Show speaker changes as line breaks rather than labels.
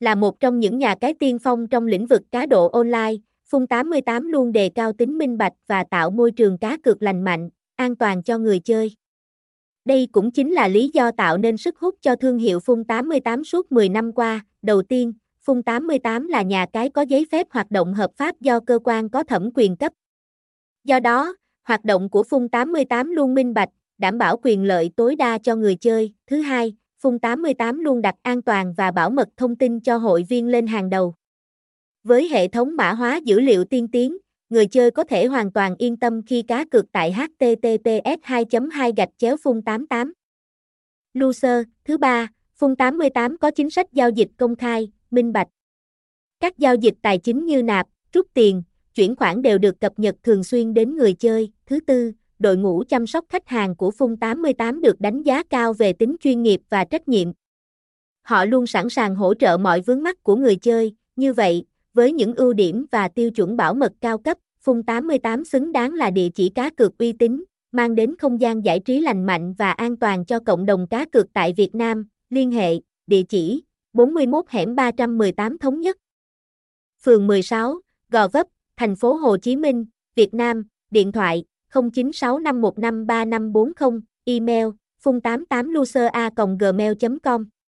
Là một trong những nhà cái tiên phong trong lĩnh vực cá độ online, Phung 88 luôn đề cao tính minh bạch và tạo môi trường cá cược lành mạnh, an toàn cho người chơi. Đây cũng chính là lý do tạo nên sức hút cho thương hiệu Phung 88 suốt 10 năm qua. Đầu tiên, Phung 88 là nhà cái có giấy phép hoạt động hợp pháp do cơ quan có thẩm quyền cấp. Do đó, hoạt động của Phung 88 luôn minh bạch, đảm bảo quyền lợi tối đa cho người chơi. Thứ hai, Phung 88 luôn đặt an toàn và bảo mật thông tin cho hội viên lên hàng đầu. Với hệ thống mã hóa dữ liệu tiên tiến, người chơi có thể hoàn toàn yên tâm khi cá cược tại https 2 2 gạch chéo phun 88. Loser, thứ ba, Fun 88 có chính sách giao dịch công khai, minh bạch. Các giao dịch tài chính như nạp, rút tiền, chuyển khoản đều được cập nhật thường xuyên đến người chơi. Thứ tư, đội ngũ chăm sóc khách hàng của Phung 88 được đánh giá cao về tính chuyên nghiệp và trách nhiệm. Họ luôn sẵn sàng hỗ trợ mọi vướng mắc của người chơi, như vậy, với những ưu điểm và tiêu chuẩn bảo mật cao cấp, Phung 88 xứng đáng là địa chỉ cá cược uy tín, mang đến không gian giải trí lành mạnh và an toàn cho cộng đồng cá cược tại Việt Nam. Liên hệ, địa chỉ 41 hẻm 318 Thống Nhất. Phường 16, Gò Vấp, thành phố Hồ Chí Minh, Việt Nam, điện thoại 0965153540, email phun88 lucer gmail com.